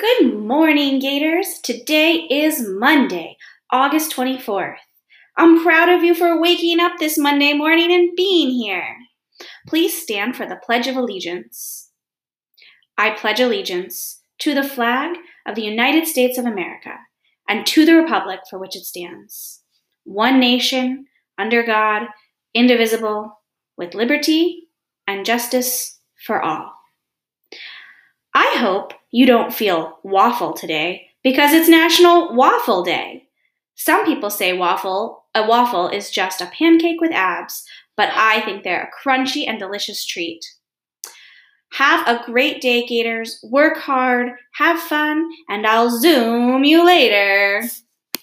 Good morning, Gators. Today is Monday, August 24th. I'm proud of you for waking up this Monday morning and being here. Please stand for the Pledge of Allegiance. I pledge allegiance to the flag of the United States of America and to the Republic for which it stands, one nation, under God, indivisible, with liberty and justice for all. I hope you don't feel waffle today because it's National Waffle Day. Some people say waffle, a waffle is just a pancake with abs, but I think they're a crunchy and delicious treat. Have a great day, Gators. Work hard, have fun, and I'll Zoom you later.